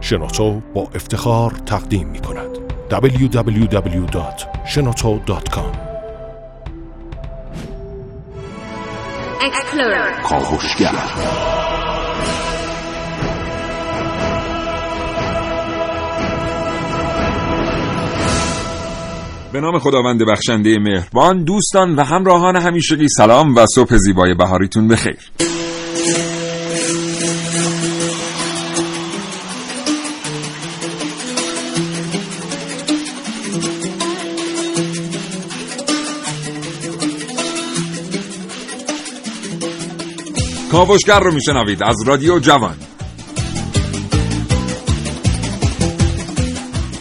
شنوتو با افتخار تقدیم می کند. www.shenoto.com کاوشگر به نام خداوند بخشنده مهربان دوستان و همراهان همیشگی سلام و صبح زیبای بهاریتون بخیر. کاوشگر رو میشنوید از رادیو جوان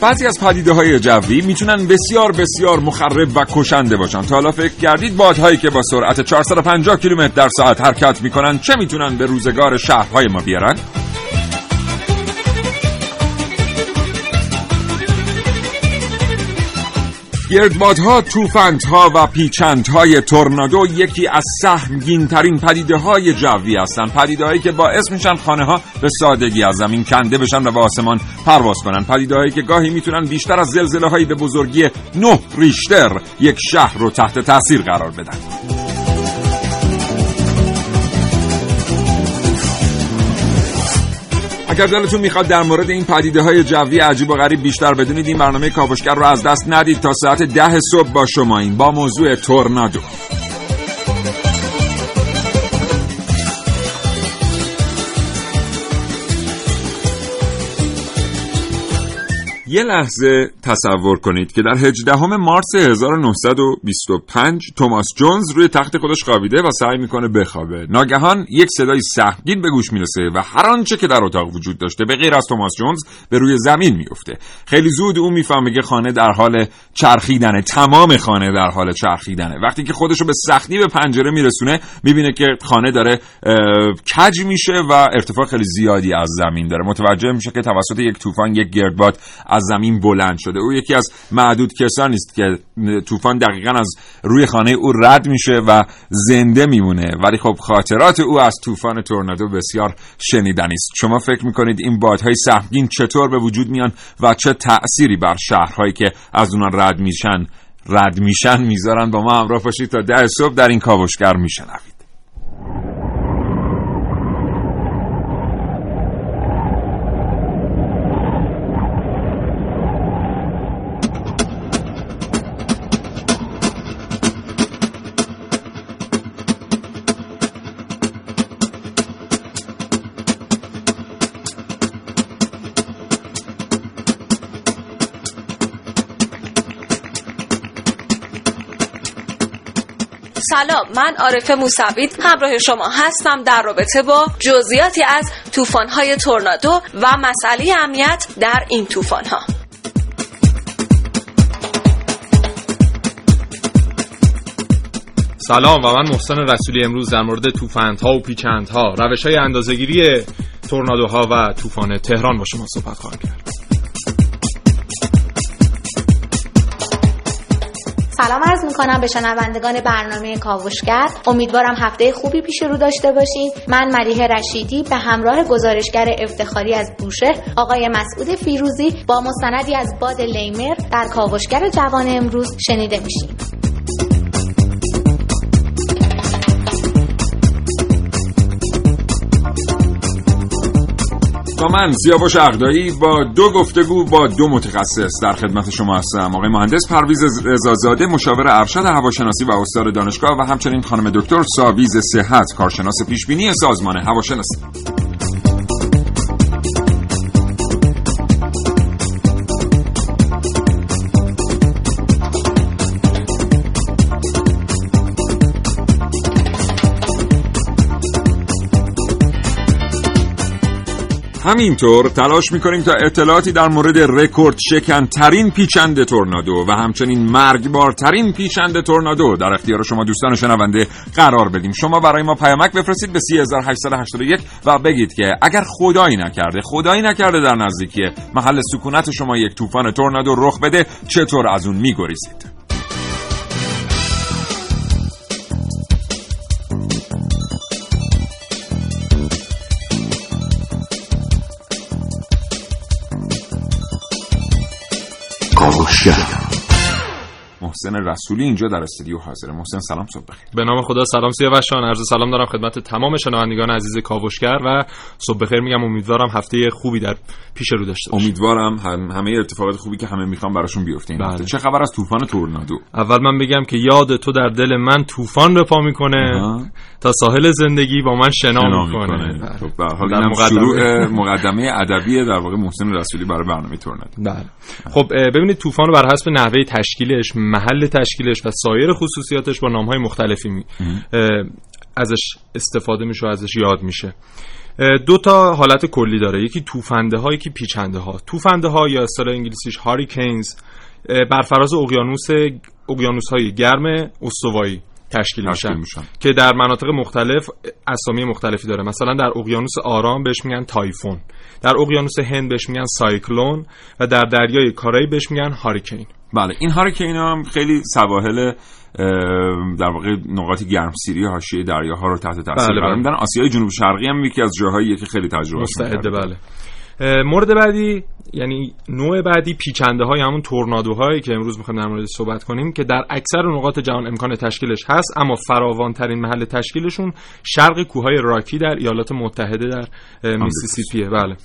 بعضی از پدیده های جوی می‌تونن بسیار بسیار مخرب و کشنده باشن تا حالا فکر کردید بادهایی که با سرعت 450 کیلومتر در ساعت حرکت می‌کنن چه می‌تونن به روزگار شهرهای ما بیارن؟ گردبادها، توفندها و پیچندهای تورنادو یکی از سهمگین ترین پدیده های جوی هستند. پدیده هایی که باعث میشن خانه ها به سادگی از زمین کنده بشن و به آسمان پرواز کنن. پدیده هایی که گاهی می‌تونن بیشتر از زلزله هایی به بزرگی نه ریشتر یک شهر رو تحت تاثیر قرار بدن. اگر دلتون می‌خواد در مورد این پدیده های جوی عجیب و غریب بیشتر بدونید این برنامه کاوشگر رو از دست ندید تا ساعت ده صبح با شما این با موضوع تورنادو. یه لحظه تصور کنید که در 18 مارس 1925 توماس جونز روی تخت خودش خوابیده و سعی می‌کنه بخوابه. ناگهان یک صدای سهمگین به گوش می‌رسه و هر آنچه که در اتاق وجود داشته به غیر از توماس جونز به روی زمین میفته خیلی زود او می‌فهمه که خانه در حال چرخیدنه. تمام خانه در حال چرخیدنه. وقتی که خودش رو به سختی به پنجره میرسونه می‌بینه که خانه داره کج میشه و ارتفاع خیلی زیادی از زمین داره. متوجه میشه که توسط یک طوفان یک گردباد از زمین بلند شده. او یکی از معدود کسانی است که طوفان دقیقا از روی خانه او رد میشه و زنده میمونه. ولی خب خاطرات او از طوفان تورنادو بسیار شنیدنی است. شما فکر می‌کنید این بادهای سهمگین چطور به وجود میان و چه تأثیری بر شهرهایی که از اونان رد میشن رد میشن می‌ذارن؟ با ما همراه باشید تا ده صبح در این کاوشگر میشنوید. سلام من عارف موسوید. همراه شما هستم در رابطه با جزئیاتی از طوفان‌های تورنادو و مسئله امنیت در این طوفان‌ها. سلام و من محسن رسولی امروز در مورد توفندها و پیچندها روش های اندازگیری تورنادوها و طوفان تهران با شما صحبت خواهم کرد. می‌کنم به شنوندگان برنامه کاوشگر. امیدوارم هفته خوبی پیش رو داشته باشین. من ملیه رشیدی به همراه گزارشگر افتخاری از بوشه آقای مسعود فیروزی با مستندی از باد لیمر در کاوشگر جوان امروز شنیده میشیم. و من سیاوش اقدایی با دو گفتگو با دو متخصص در خدمت شما هستم. آقای مهندس پرویز رضازاده مشاور ارشد هواشناسی و استاد دانشگاه و همچنین خانم دکتر ساویز صحت کارشناس پیشبینی سازمان هواشناسی. همینطور تلاش می‌کنیم تا اطلاعاتی در مورد رکورد شکن ترین پیچنده تورنادو و همچنین مرگبارترین پیچنده تورنادو در اختیار شما دوستان شنونده قرار بدیم. شما برای ما پیامک بفرستید به 3881 و بگید که اگر خدایی نکرده خدایی نکرده در نزدیکی محل سکونت شما یک طوفان تورنادو رخ بده چطور از اون میگریزید؟ کاوشگر محسن رسولی اینجا در استودیو حاضره محسن سلام صبح بخیر به نام خدا سلام سیاوشان عرض سلام دارم خدمت تمام شنوندگان عزیز کاوشگر و صبح بخیر میگم امیدوارم هفته خوبی در پیش رو داشته باشید امیدوارم هم همه اتفاقات خوبی که همه می‌خوام براشون بیفته این بله. هفته. چه خبر از طوفان تورنادو اول من بگم که یاد تو در دل من طوفان به پا می‌کنه. تا ساحل زندگی با من شنا شنا می‌کنه می‌کنه. بله. خب به حال اینم. شروع مقدمه ادبی در واقع محسن رسولی برای برنامه تورنادو بله خب ببینید طوفان بر حسب نحوه تشکیلش محل تشکیلش و سایر خصوصیاتش با نامهای مختلفی می- ازش استفاده میشه و ازش یاد میشه. دو تا حالت کلی داره. یکی توفنده ها یکی پیچنده ها توفنده ها یا اصطلاح انگلیسیش هاریکینز بر فراز اقیانوس اقیانوس های گرم استوایی تشکیل تشکیل میشن میشن. که در مناطق مختلف اسامی مختلفی داره. مثلا در اقیانوس آرام بهش میگن تایفون. در اقیانوس هند بهش میگن سایکلون و در دریای کارایی بهش میگن هاریکین. بله این هاریکین هم خیلی سواحل در واقع نقاط گرمسیری حاشیه دریاها رو تحت تاثیر بله، قرار بله. میدن. آسیای جنوب شرقی هم یکی از جاهاییه که خیلی تجربه مستعده بله. مورد بعدی یعنی نوع بعدی پیچنده های همون تورنادوهایی که امروز می‌خوایم در موردش صحبت کنیم که در اکثر نقاط جهان امکان تشکیلش هست اما فراوان ترین محل تشکیلشون شرق کوههای راکی در ایالات متحده در میسیسیپیه. بله.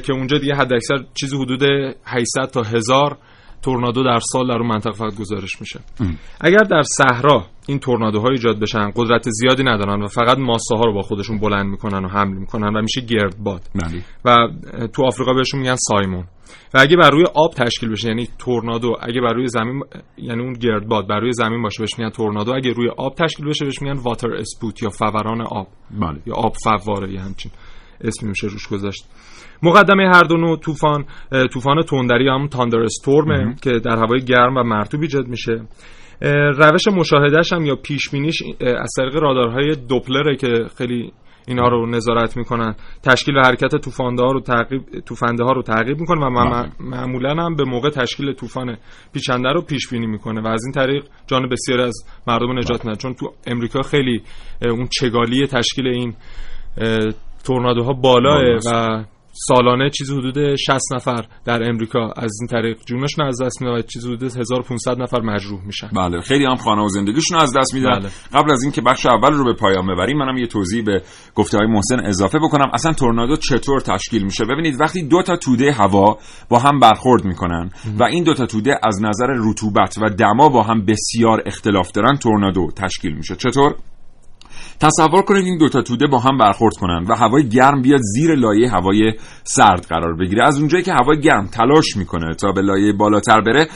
که اونجا دیگه حد اکثر چیزی حدود 800 تا 1000 تورنادو در سال در اون منطقه فقط گزارش میشه. اگر در صحرا این تورنادوها ایجاد بشن قدرت زیادی ندارن و فقط ماسه ها رو با خودشون بلند می‌کنن و حمل می‌کنن و میشه گردباد بله. و تو آفریقا بهشون میگن سایمون. و اگه بر روی آب تشکیل بشه یعنی تورنادو اگه بر روی زمین یعنی اون گردباد بر روی زمین باشه بهش میگن تورنادو. اگه روی آب تشکیل بشه بهش میگن واتر اسپوت یا فوران آب. بله. یا آب فواره یه همچین اسمی میشه روش گذاشت. مقدمه هر دو نوع طوفان طوفان تندری یا همون تاندر استورمه که در هوای گرم و مرطوب ایجاد میشه. روش مشاهدهش هم یا پیش بینیش اه، از طریق رادارهای دوپلره که خیلی اینا رو نظارت می‌کنن تشکیل و حرکت طوفانده ها رو تعقیب طوفنده ها رو تعقیب می‌کنه و بله. مع- معمولا هم به موقع تشکیل طوفان پیچنده رو پیش بینی می‌کنه و از این طریق جان بسیاری از مردم نجات میدن چون تو امریکا خیلی اون چگالی تشکیل این تورنادوها بالاه بالاست. و سالانه چیزی حدود 60 نفر در امریکا از این طریق جونشون از دست میدن و چیزی حدود 1500 نفر مجروح میشن. بله خیلی هم خانه و زندگیشون از دست میدن. بله. قبل از اینکه بخش اول رو به پایان ببریم منم یه توضیح به گفته های محسن اضافه بکنم. اصلا تورنادو چطور تشکیل میشه؟ ببینید وقتی دو تا توده هوا با هم برخورد می‌کنن و این دو تا توده از نظر رطوبت و دما با هم بسیار اختلاف دارن تورنادو تشکیل میشه. چطور؟ تصور کنید این دوتا توده با هم برخورد کنن و هوای گرم بیاد زیر لایه هوای سرد قرار بگیره. از اونجایی که هوای گرم تلاش می‌کنه تا به لایه بالاتر بره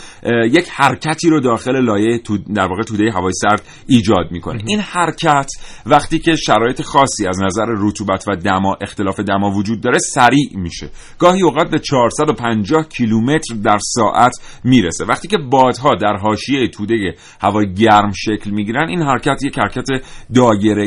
یک حرکتی رو داخل لایه در واقع توده هوای سرد ایجاد می‌کنه. این حرکت وقتی که شرایط خاصی از نظر رطوبت و دما اختلاف دما وجود داره سریع میشه. گاهی اوقات به 450 کیلومتر در ساعت می‌رسه. وقتی که بادها در حاشیه توده هوای گرم شکل می‌گیرن این حرکت یک حرکت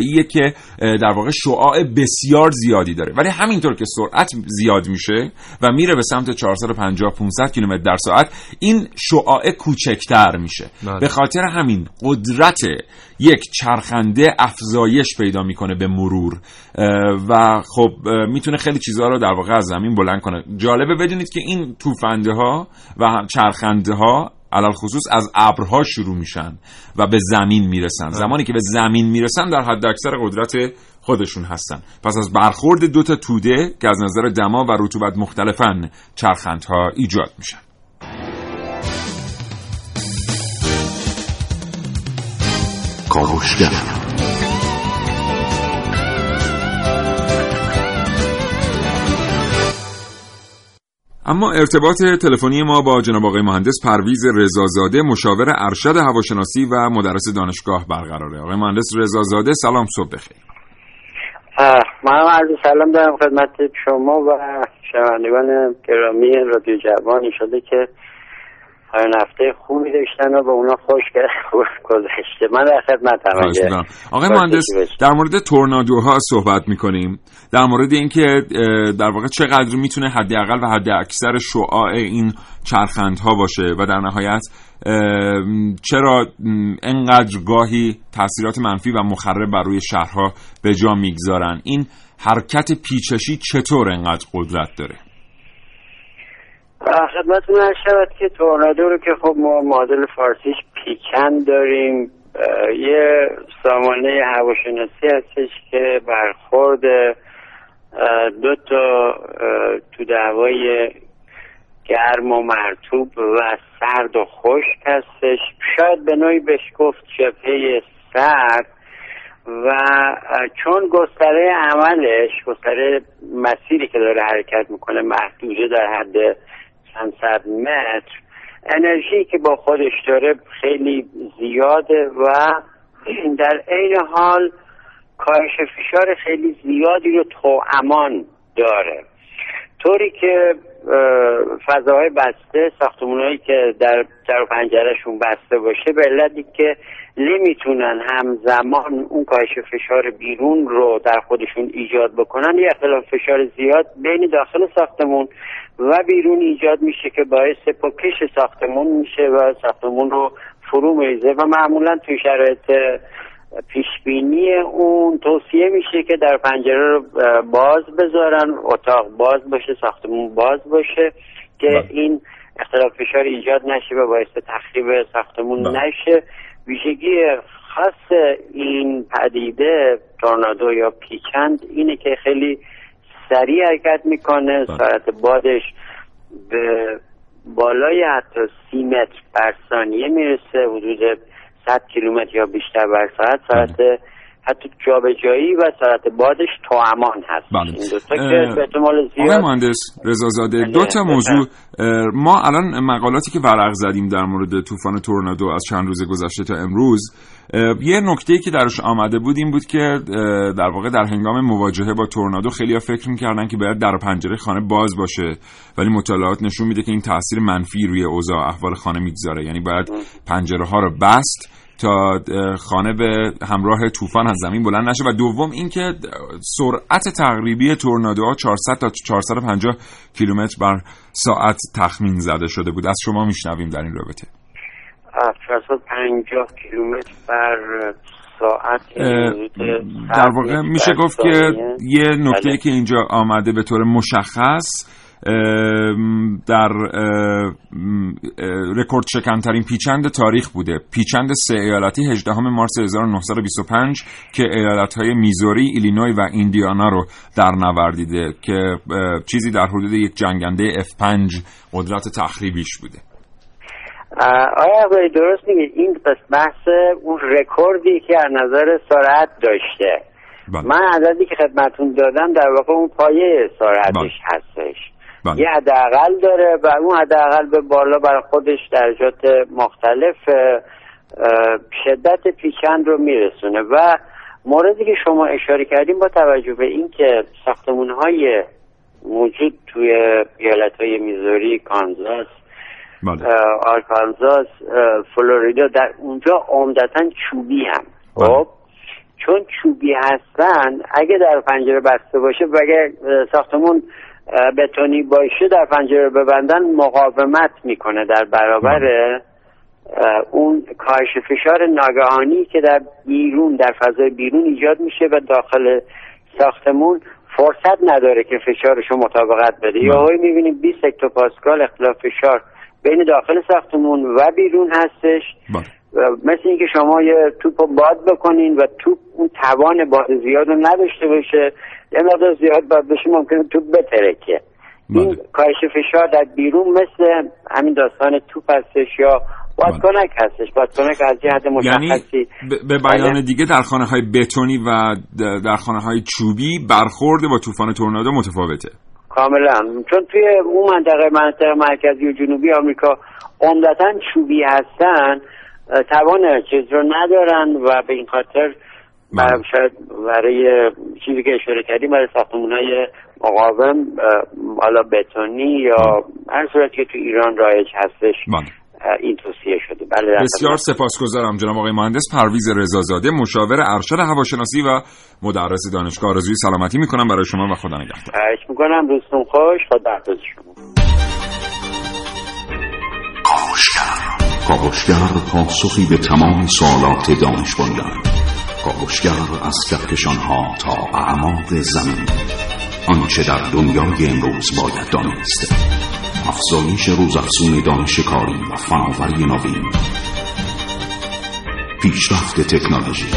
دایره‌ایه که در واقع شعاع بسیار زیادی داره. ولی همینطور که سرعت زیاد میشه و میره به سمت 450 500 کیلومتر در ساعت این شعاع کوچکتر میشه. بله. به خاطر همین قدرت یک چرخنده افزایش پیدا می‌کنه به مرور. و خب می‌تونه خیلی چیزها رو در واقع از زمین بلند کنه. جالبه بدونید که این توفنده ها و چرخنده ها علال خصوص از ابرها شروع میشن و به زمین می‌رسن. زمانی که به زمین می‌رسن در حد اکثر قدرت خودشون هستن. پس از برخورد دو تا توده که از نظر دما و رطوبت مختلفن چرخندها ایجاد میشن. کاوشگر اما ارتباط تلفنی ما با جناب آقای مهندس پرویز رضازاده مشاور ارشد هواشناسی و مدرس دانشگاه برقراره. آقای مهندس رضازاده سلام صبح بخیر. اه، من عرض سلام دارم خدمت شما و شنوندگان گرامی رادیو جوان. شده که هفته خوبی داشتن و به اونا خوش گذشته من در خدمتم. آقای مهندس. در مورد تورنادوها صحبت می‌کنیم در مورد اینکه در واقع چقدر می‌تونه حداقل و حد اکثر شعاع این چرخندها باشه و در نهایت چرا انقدر گاهی تاثیرات منفی و مخرب بر روی شهرها به جا می‌گذارن این حرکت پیچشی چطور انقدر قدرت داره خدمتتون هر شود که تورنادو رو که خب ما مدل فارسیش پیکن داریم. یه سامانه هواشناسی هستش که برخورد دو تا تو دعوای گرم و مرتوب و سرد و خشک هستش. شاید به نوعی بهش گفت جبهه سرد و چون گستره عملش گستره مسیری که داره حرکت می‌کنه محدوده در حد چند صد متر انرژی که با خودش داره خیلی زیاده و در عین حال کاهش فشار خیلی زیادی رو تو امان داره. طوری که فضاهای بسته ساختمونهایی که در در پنجرهشون بسته باشه به علتی که نمی‌تونن همزمان اون کاهش فشار بیرون رو در خودشون ایجاد بکنن یه اختلاف فشار زیاد بین داخل ساختمون و بیرون ایجاد میشه که باعث پکش ساختمون میشه و ساختمون رو فرو میزه و معمولا توی شرایط پیشبینی اون توصیه میشه که در پنجره رو باز بذارن اتاق باز باشه ساختمون باز باشه که بله. این اختلاف فشار ایجاد نشه و باعث تخریب ساختمون بله. نشه ویژگی خاص این پدیده تورنادو یا پیچند اینه که خیلی سریع حرکت می‌کنه بله. سرعت بادش به بالای حتی سی متر بر ثانیه می‌رسه حدود 100 کیلومتر یا بیشتر بر ساعت سرعت بله. حتی جابجایی و سرعت بادش تو امان هست بله. این دو تا که به احتمال زیاد مهندس رضازاده بله. دو تا موضوع ما الان مقالاتی که ورق زدیم در مورد طوفان تورنادو از چند روز گذشته تا امروز یه نکته که درش آمده بود این بود که در واقع در هنگام مواجهه با تورنادو خیلی فکر می‌کردن که باید در پنجره خانه باز باشه ولی مطالعات نشون میده که این تاثیر منفی روی اوضاع احوال خانه می‌گذاره یعنی باید پنجره ها رو بست تا خانه به همراه طوفان از زمین بلند نشه. و دوم اینکه سرعت تقریبی تورنادوها 400 تا 450 کیلومتر بر ساعت تخمین زده شده بود. از شما میشنویم در این رابطه. 450 کیلومتر بر ساعت در واقع میشه گفت که یه نکته بله. که اینجا آمده به طور مشخص در رکورد شکنترین پیچند تاریخ بوده. پیچند سه ایالتی 18 مارس 1925 که ایالت های میزوری، ایلینوی و ایندیانا رو در نوردیده که چیزی در حدود یک جنگنده F5 قدرت تخریبیش بوده. آیا درست میگه این پس بحث اون رکوردی که از نظر سرعت داشته. بله. من عددی که خدمتون دادم در واقع اون پایه سرعتش بله. هستش. بله. یه حداقل داره و اون حداقل به بالا برای خودش درجات مختلف شدت پیچند رو میرسونه و موردی که شما اشاره کردیم با توجه به اینکه ساختمون های موجود توی ایالت های میزوری کانزاس بله. آرکانزاس فلوریدا در اونجا عمدتا چوبی هم بله. خب چون چوبی هستن اگه در پنجره بسته باشه و اگه ساختمون بتونی باشه در پنجره ببندن مقاومت می‌کنه در برابر اون کاهش فشار ناگهانی که در بیرون در فضای بیرون ایجاد میشه و داخل ساختمون فرصت نداره که فشارش رو مطابقت بده. یا هایی می‌بینیم 20 پاسکال اختلاف فشار بین داخل ساختمون و بیرون هستش. مثل اینکه شما یه توپ رو باد بکنین و توپ اون توان باد زیاد رو نداشته باشه یه مقدار زیاد باد بشه ممکنه توپ بترکه. این بله. کاهش فشار در بیرون مثل همین داستان توپ هستش یا بادکنک هستش. بادکنک از یه حد یعنی مشخصی. یعنی به بیان بله. دیگه در خانه های بتونی و در خانه های چوبی برخورد با طوفان تورنادو متفاوته. کاملا. چون توی اون منطقه منطقه مرکزی و جنوبی آمریکا عمدتا چوبی هستن توان چیز رو ندارن و به این خاطر بله. شاید برای چیزی که اشاره کردیم برای ساختمون های مقاوم حالا بتونی یا هر صورتی که تو ایران رایج هستش بله. این توصیه شده. بله بسیار سپاسگزارم جناب آقای مهندس. پرویز رضازاده مشاور ارشد هواشناسی و مدرس دانشگاه آرزوی سلامتی می‌کنم برای شما و خدا نگهدار. خواهش می‌کنم. روزتون خوش خدا شما. کاوشگر پاسخی به تمام سوالات دانش بنیان کاوشگر از کهکشان ها تا اعماق زمین. آنچه در دنیای امروز باید دانست. افزایش روزافزون دانش کاری و فناوری نوین. پیشرفت تکنولوژی.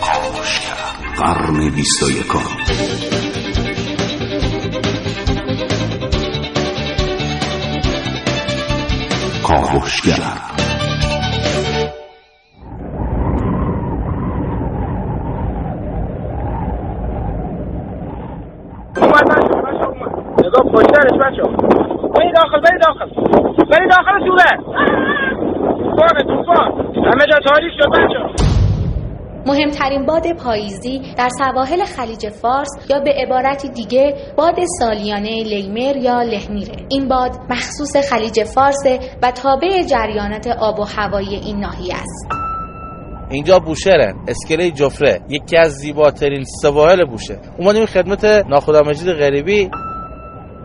کاوشگر. قرن بیست و کاوشگر. پشترش بچه بری داخل بری داخل. بری داخل سوره توفان توفان. همه جا تاریخ شد بچه مهمترین باد پاییزی در سواحل خلیج فارس یا به عبارتی دیگه باد سالیانه لیمر یا لهمیره. این باد مخصوص خلیج فارس و تابع جریانات آب و هوایی این ناحیه است. اینجا بوشهرن اسکله جفره. یکی از زیباترین سواحل بوشه. اومدیم خدمت ناخدا مجید غریبی.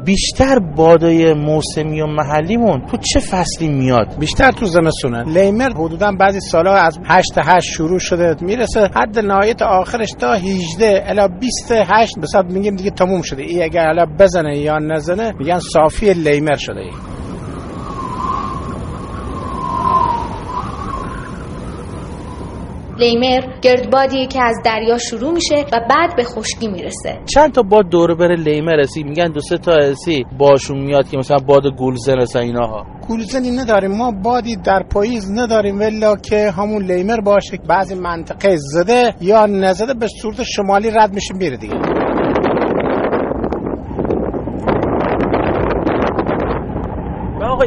بیشتر بادای موسمی و محلیمون تو چه فصلی میاد؟ بیشتر تو زمستونه لیمر حدودا بعضی سالها از 8 تا 8 شروع شده می‌رسه حد نهایت آخرش تا 18 الی 28 به میگیم دیگه تموم شده. ای اگر الا بزنه یا نزنه میگن صافی لیمر شده. ای. لیمر گردبادیه که از دریا شروع میشه و بعد به خشکی می‌رسه. چند تا باد دور بره لیمر رسی میگن دو سه تا اسی باشون میاد که مثلا باد گولزن مثلا ایناها. گولزنی نداریم ما بادی در پاییز نداریم ولی که همون لیمر باشه بعضی منطقه زده یا نزده به صورت شمالی رد میشه میره دیگه.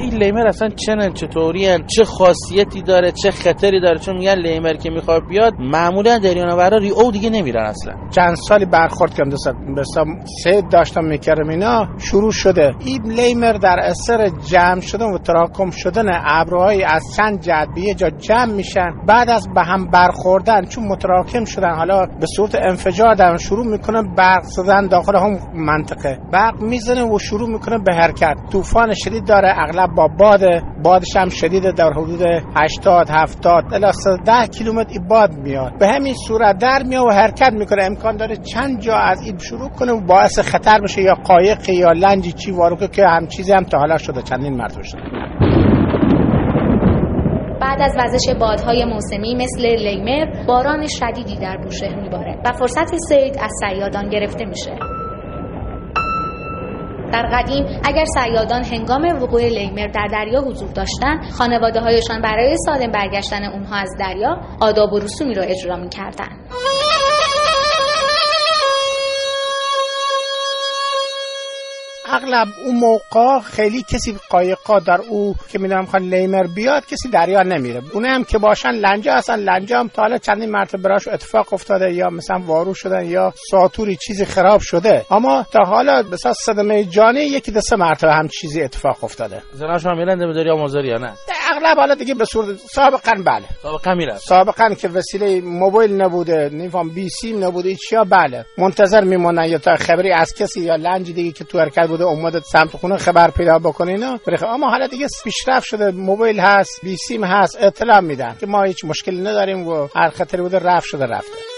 این لیمر اصلا چنن چطوری چه خاصیتی داره چه خطری داره؟ چون میگن لیمر که می‌خواد بیاد معمولا دریانورا ریو دیگه نمیرن اصلا. چند سالی برخورد کردم دوست بسام سید داشتم می‌کردم اینا شروع شده. این لیمر در اثر جمع شدن و تراکم شدن ابرهای از چند جهت به جا جمع میشن. بعد از به هم برخوردن چون متراکم شدن حالا به صورت انفجار دارن شروع می‌کنن برق زدن داخل هم منطقه. برق می‌زنه و شروع می‌کنه به حرکت. طوفان شدید داره اغلب با باد بادش هم شدیده در حدود 80 70 الی 10 کیلومتر این باد میاد. به همین صورت در میاد و حرکت می‌کنه. امکان داره چند جا از این شروع کنه و باعث خطر بشه یا قایق یا لنجی چی واروکه که هم چیزی هم تا حالا شده چندین مرتبه شده بعد از وزش بادهای موسمی مثل لیمر باران شدیدی در بوشهر میباره و فرصت سید از سیادان گرفته میشه. در قدیم اگر سیادان هنگام وقوع لیمر در دریا حضور داشتن خانواده هایشان برای سالم برگشتن اونها از دریا آداب و رسومی را اجرا می‌کردن اغلب اون موقع خیلی کسی قایقا در او که می‌دونم خان لیمر بیاد کسی دریا نمیره. اونه هم که باشن لنجا هستن لنجا هم تا حالا چندین مرتبه براش اتفاق افتاده یا مثلا وارو شدن یا ساتوری چیزی خراب شده. اما تا حالا مثلا صدمه جانی یکی دو سه مرتبه هم چیزی اتفاق افتاده. زناش هم دریا مازاری یا نه اغلب حالا دیگه به صورت سابقا بله. سابقا میرن سابقا که وسیله موبایل نبوده نمیفهم بی سیم نبوده چیا بله. منتظر میمونن یا تا خبری از کسی یا لنج دیگه که تو حرکت بوده اومده سمت خونه خبر پیدا بکنه اینا. اما حالا دیگه پیشرفت شده موبایل هست بی سیم هست اطلاع میدن که ما هیچ مشکلی نداریم و هر خطری بوده رفت شده رفته.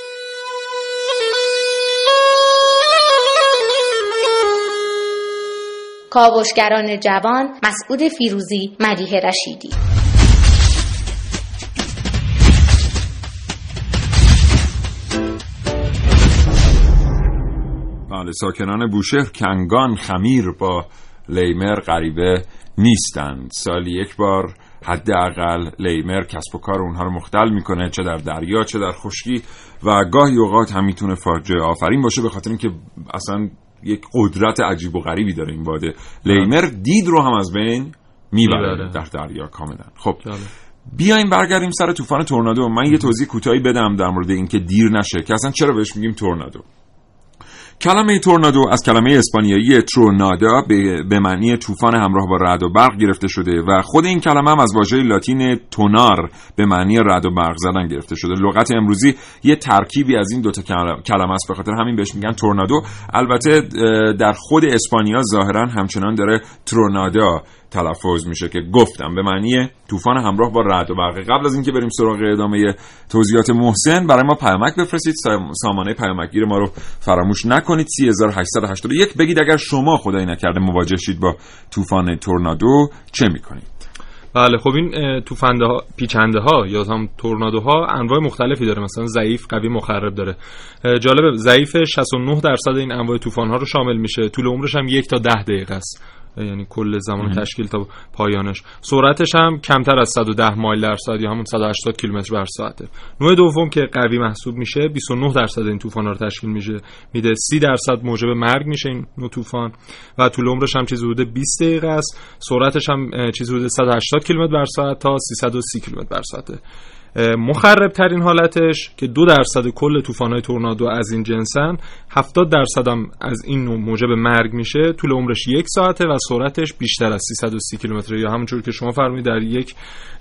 کاوشگران جوان مسعود فیروزی مدیه رشیدی. بله ساکنان بوشهر کنگان خمیر با لیمر غریبه نیستند. سالی یک بار حداقل لیمر کسب و کار اونها رو مختل می‌کنه چه در دریا چه در خشکی و گاهی اوقات هم می‌تونه فاجعه آفرین باشه به خاطر اینکه اصلا یک قدرت عجیب و غریبی داره این باده لیمر دید رو هم از بین می‌بره در دریا کاملا. خب بیایم برگردیم سر طوفان تورنادو. من یه توضیح کوتاهی بدم در مورد اینکه دیر نشه. که اصلا چرا بهش میگیم تورنادو؟ کلمه تورنادو از کلمه اسپانیایی ترونادا به, معنی طوفان همراه با رعد و برق گرفته شده و خود این کلمه هم از واژه لاتین تونار به معنی رعد و برق زدن گرفته شده. لغت امروزی یه ترکیبی از این دوتا کلمه است. به خاطر همین بهش میگن تورنادو. البته در خود اسپانیا ظاهرا همچنان داره ترونادا تلفظ میشه که گفتم. به معنی طوفان همراه با رعد و برق. قبل از اینکه بریم سراغ ادامه توضیحات محسن برای ما پیامک بفرستید. سامانه پیامکگیر ما رو فراموش نکنید. 3881 بگید اگر شما خدای نکرده مواجه شید با طوفان تورنادو چه می‌کنید؟ بله خب این توفنده ها پیچنده ها یا هم تورنادوها انواع مختلفی داره. مثلا ضعیف قوی مخرب داره. جالبه ضعیف 69 درصد این انواع طوفان ها رو شامل میشه. طول عمرش هم یک تا ده دقیقه است. یعنی کل زمان تشکیل تا پایانش. سرعتش هم کمتر از 110 مایل در ساعت یا همون 180 کیلومتر بر ساعته. نوع دوم که قوی محسوب میشه 29 درصد این طوفان رو تشکیل میشه میده 30 درصد موجب مرگ میشه این نوع طوفان و طول عمرش هم چیزی حدود 20 دقیقه است. سرعتش هم چیزی حدود 180 کیلومتر بر ساعت تا 330 کیلومتر بر ساعته. مخرب ترین حالتش که دو درصد کل های تورنادو از این جنسن 70 درصد هم از این نوع موجب مرگ میشه طول عمرش یک ساعته و سرعتش بیشتر از 330 کیلومتر یا همونجور که شما فرمودید در یک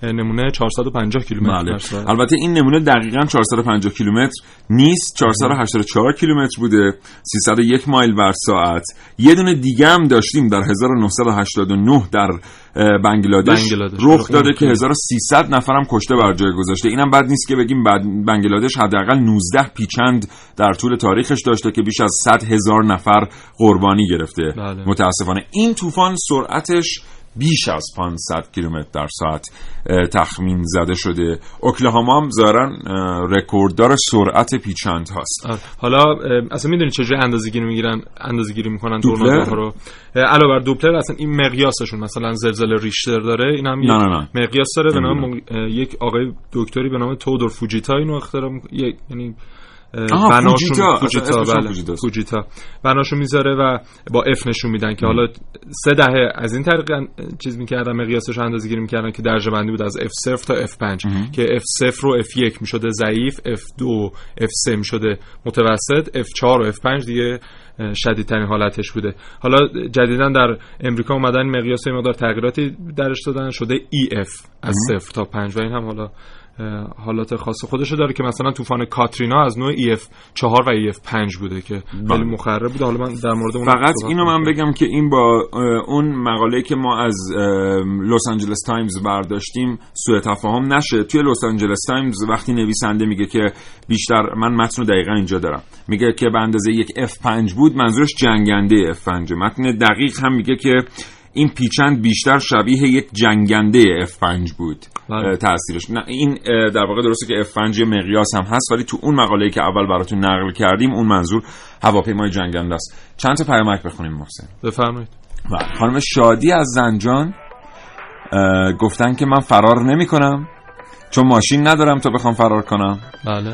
نمونه 450 کیلومتر. بله. البته این نمونه دقیقا 450 کیلومتر نیست. 484 کیلومتر بوده. 301 مایل بر ساعت. یه دونه دیگه هم داشتیم در 1989 در بنگلادش, رخ داده که 1300 نفرم کشته بر جای گذاشته. اینم بد نیست که بگیم بنگلادش حداقل 19 پیچند در طول تاریخش داشته که بیش از 100 هزار نفر قربانی گرفته. بله. متاسفانه. این طوفان سرعتش بیش از 500 کیلومتر در ساعت تخمین زده شده. اوکلاهاما هم ظاهرا رکورددار سرعت پیچند هست حالا اصلا می‌دونی چجوری اندازه‌گیری می‌گیرن اندازه‌گیری می‌کنن تورنادوها رو؟ علاوه بر دوپلر اصلا این مقیاسشون مثلا زلزله ریشتر داره این هم نه نه مقیاس داره به نام یک آقای دکتری به نام تودور فوجیتا اینو اختراع یعنی بناشون فوجیتا. بله. فوجیتا بناشو می‌ذاره و با اف نشون میدن که حالا سه دهه از این طریق چیز می‌کردن مقیاسش اندازه گیری می‌کردن که درجه بندی بود از F0 تا F5 که F0 رو F1 می‌شده ضعیف F2 F3 می‌شده متوسط F4 و F5 دیگه شدیدترین حالتش بوده. حالا جدیدا در امریکا اومدن مقیاس مقدار تغییراتی درش دادن شده EF از 0 تا 5 و این هم حالا حالات خاص خودشو داره که مثلا طوفان کاترینا از نوع EF 4 و EF 5 بوده که خیلی بله. مخرب بوده حالا من در مورد اون فقط اینو من بگم که این با اون مقاله که ما از لس آنجلس تایمز برداشتیم سوء تفاهم نشه. توی لس آنجلس تایمز وقتی نویسنده میگه که بیشتر من متن دقیقا اینجا دارم. میگه که به اندازه یک F5 بود منظورش جنگنده F5 متن دقیق هم میگه که این پیچند بیشتر شبیه یک جنگنده F5 بود. بله. تاثیرش. نه این در واقع درسته که F5 مقیاس هم هست ولی تو اون مقاله که اول براتون نقل کردیم اون منظور هواپیمای جنگنده است. چند تا پیامک بخونیم محسن؟ بفرمایید. بله. خانم شادی از زنجان گفتن که من فرار نمی کنم چون ماشین ندارم تا بخوام فرار کنم. بله.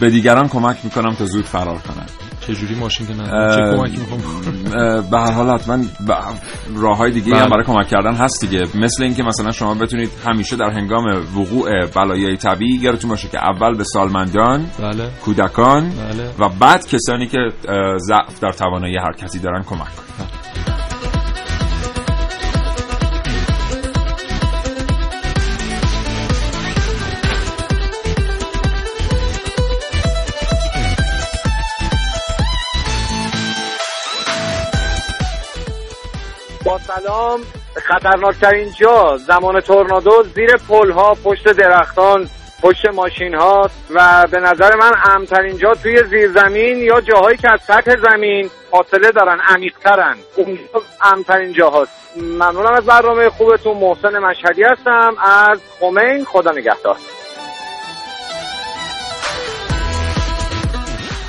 به دیگران کمک می‌کنم تا زود فرار کنم. چجوری ماشین که ندارم چه کمکی می‌خوام به هر حال حتما راه های دیگه هم بله. برای کمک کردن هست دیگه. مثل اینکه مثلا شما بتونید همیشه در هنگام وقوع بلایای طبیعی یادتون باشه که اول به سالمندان بله. کودکان بله. و بعد کسانی که ضعف در توانایی حرکتی دارن کمک کنید. سلام خطرناکترین جا زمان تورنادو زیر پل ها پشت درختان پشت ماشین ها و به نظر من امترین جا توی زیرزمین یا جاهایی که از سطح زمین فاصله دارن عمیقترن. اونجا امترین جاهاست. ممنونم از برنامه خوبتون. محسن مشهدی هستم. از خمین خدا نگهدار.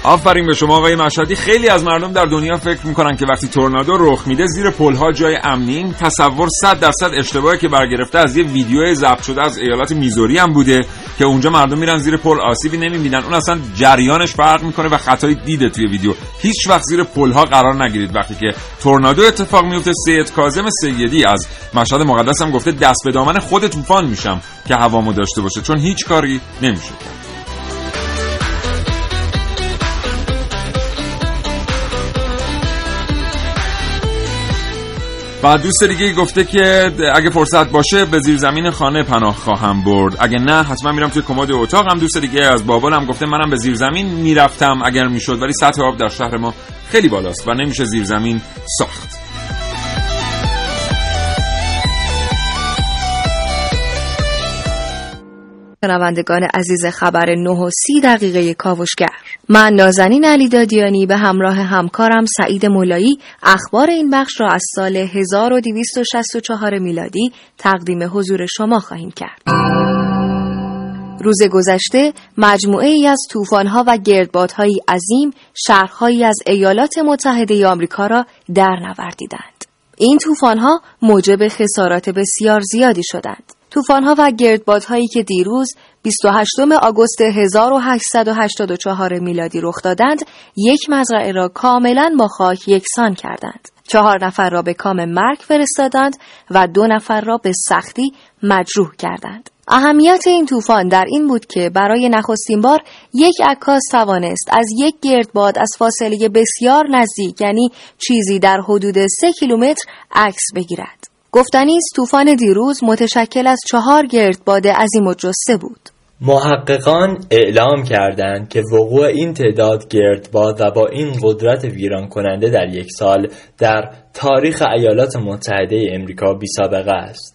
آفرین به شما آقای مشهدی. خیلی از مردم در دنیا فکر می‌کنن که وقتی تورنادو رخ میده زیر پلها جای امنی. تصور 100 درصد اشتباهی که برگرفته از یه ویدیو ضبط شده از ایالات میزوری هم بوده که اونجا مردم میرن زیر پل آسیبی نمی‌بینن. اون اصلا جریانش فرق می‌کنه و خطایی دیده توی ویدیو. هیچ وقت زیر پلها قرار نگیرید وقتی که تورنادو اتفاق میفته سید کاظم سیدی از مشهد مقدس هم گفته دست به دامن خود طوفان میشم که هوامو داشته باشه. چون هیچ کاری نمیشه و دوست دیگه گفته که اگه فرصت باشه به زیر زمین خانه پناه خواهم برد. اگه نه حتما میرم توی کمد اتاقم دوست دیگه از بابالم گفته منم به زیر زمین می‌رفتم اگر می‌شد ولی سطح آب در شهر ما خیلی بالاست و نمیشه زیر زمین ساخت. شنوندگان عزیز خبر 9 و 30 دقیقه کاوشگر من نازنین علی دادیانی به همراه همکارم سعید مولایی اخبار این بخش را از سال 1264 میلادی تقدیم حضور شما خواهیم کرد روز گذشته مجموعه ای از طوفان‌ها و گردبادهایی عظیم شهرهایی از ایالات متحده آمریکا را در نوردیدند. این طوفان‌ها موجب خسارات بسیار زیادی شدند. طوفان‌ها و گردبادهایی که دیروز 28 آگوست 1884 میلادی رخ دادند، یک مزرعه را کاملا با خاک یکسان کردند. چهار نفر را به کام مرگ فرستادند و دو نفر را به سختی مجروح کردند. اهمیت این طوفان در این بود که برای نخستین بار یک عکاس توانست از یک گردباد از فاصله بسیار نزدیک یعنی چیزی در حدود سه کیلومتر عکس بگیرد. گفتنی است طوفان دیروز متشکل از چهار گردباد عظیم و بود. محققان اعلام کردند که وقوع این تعداد گردباد و با این قدرت ویران کننده در یک سال در تاریخ ایالات متحده امریکا بی سابقه است.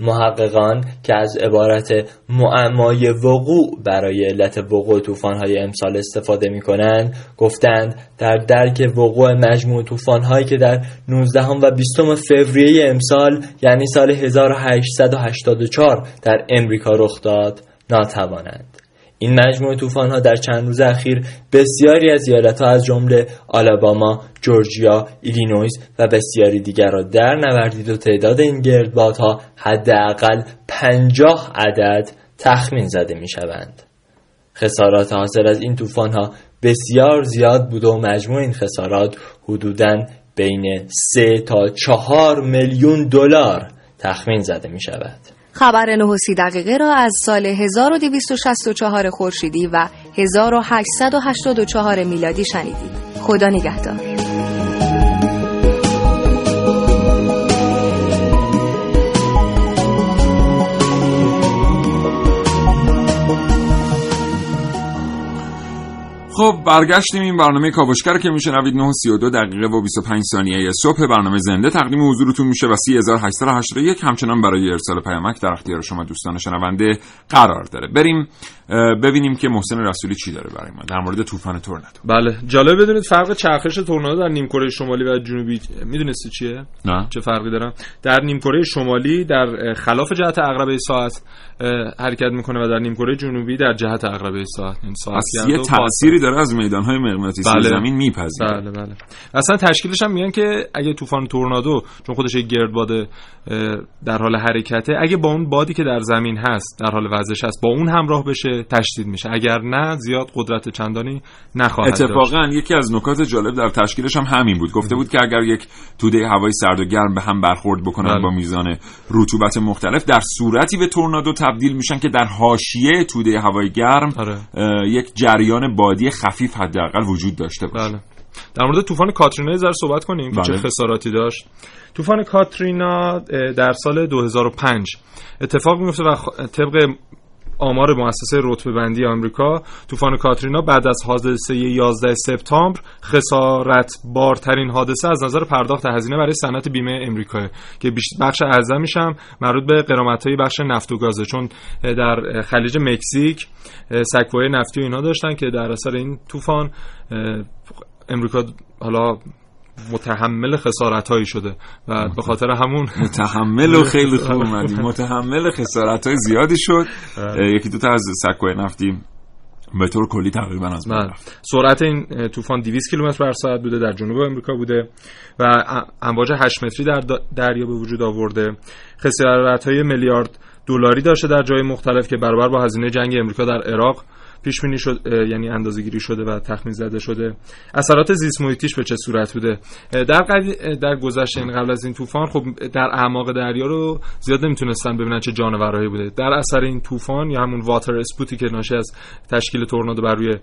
محققان که از عبارت معمای وقوع برای علت وقوع طوفان‌های امسال استفاده می کنند گفتند در درک وقوع مجموع طوفان‌هایی که در 19 و 20 فوریه امسال یعنی سال 1884 در امریکا رخ داد ناتوانند. این مجموعه طوفان ها در چند روز اخیر بسیاری از ایالت ها از جمله آلاباما، جورجیا، ایلینویز و بسیاری دیگر را در نوردید و تعداد این گردبادها حداقل پنجاه عدد تخمین زده می شوند. خسارات حاصل از این طوفان ها بسیار زیاد بوده و مجموع این خسارات حدوداً بین سه تا چهار میلیون دلار تخمین زده می شود. خبر 9 دقیقه را از سال 1264 خورشیدی و 1884 میلادی شنیدید. خدا نگهدار. خب برگشتیم این برنامه کاوشگر که میشنوید 9:32 دقیقه و 25 ثانیه صبح برنامه زنده تقدیم حضورتون میشه و 3881 همچنان برای ارسال پیامک در اختیار شما دوستان شنونده قرار داره. بریم ببینیم که محسن رسولی چی داره برای ما در مورد طوفان تورنادو بله جالب بدونید فرق چرخش تورنادو در نیمکره شمالی و جنوبی می‌دونستی چیه؟ نه. چه فرقی داره در نیمکره شمالی در خلاف جهت عقربه ساعت حرکت می‌کنه و در نیمکره جنوبی در جهت عقربه ساعت این ساعت یه تأثیری داره از میدانهای مغناطیسی بله. زمین میپذیره. بله بله. اصلا تشکیلش هم میگن که اگه طوفان تورنادو چون خودش یک گردباد در حال حرکته اگه با اون بادی که در زمین هست در حال وزش هست با اون همراه بشه تشدید میشه. اگر نه زیاد قدرت چندانی نخواهد اتفاقا یکی از نکات جالب در تشکیلش هم همین بود. گفته بود که اگر یک توده هوای سرد و گرم به هم برخورد بکنن بله. با میزان رطوبت مختلف در صورتی به تورنادو تبدیل میشن که در حاشیه توده هوای گرم آره. یک جریان بادی خفیف حداقل وجود داشته باشه بله در مورد طوفان کاترینا ذره صحبت کنیم که چه بله. خساراتی داشت طوفان کاترینا در سال 2005 اتفاق میفته و طبق آمار مؤسسه رتبه بندی آمریکا طوفان کاترینا بعد از حادثه 11 سپتامبر خسارت بارترین حادثه از نظر پرداخت هزینه برای صنعت بیمه امریکا که بخش اعظمش هم مربوط به قرامت های بخش نفت و گازه. چون در خلیج مکزیک سکوهای نفتی و اینا داشتن که در اثر این طوفان امریکا حالا متحمل خسارت هایی شده و به خاطر همون متحمل و خیلی خوب اومدی. متحمل خسارت های زیادی شد. اه، یکی دو تا از سکوی نفتی به طور کلی تقریبا از بین بله. سرعت این طوفان 200 کیلومتر بر ساعت بوده در جنوب امریکا بوده و امواج 8 متری در دریا به وجود آورده. خسارت های میلیارد دلاری داشته در جای مختلف که برابر با هزینه جنگ امریکا در عراق پیش بینی شد یعنی اندازه گیری شده و تخمین زده شده. اثرات زیست محیطیش به چه صورت بوده؟ در اه، در گذشته این قبل از این طوفان خب در اعماق دریا رو زیاد نمی‌تونستن ببینن چه جانورایی بوده. در اثر این طوفان یا همون واتر اسپوتی که ناشی از تشکیل تورنادو بر روی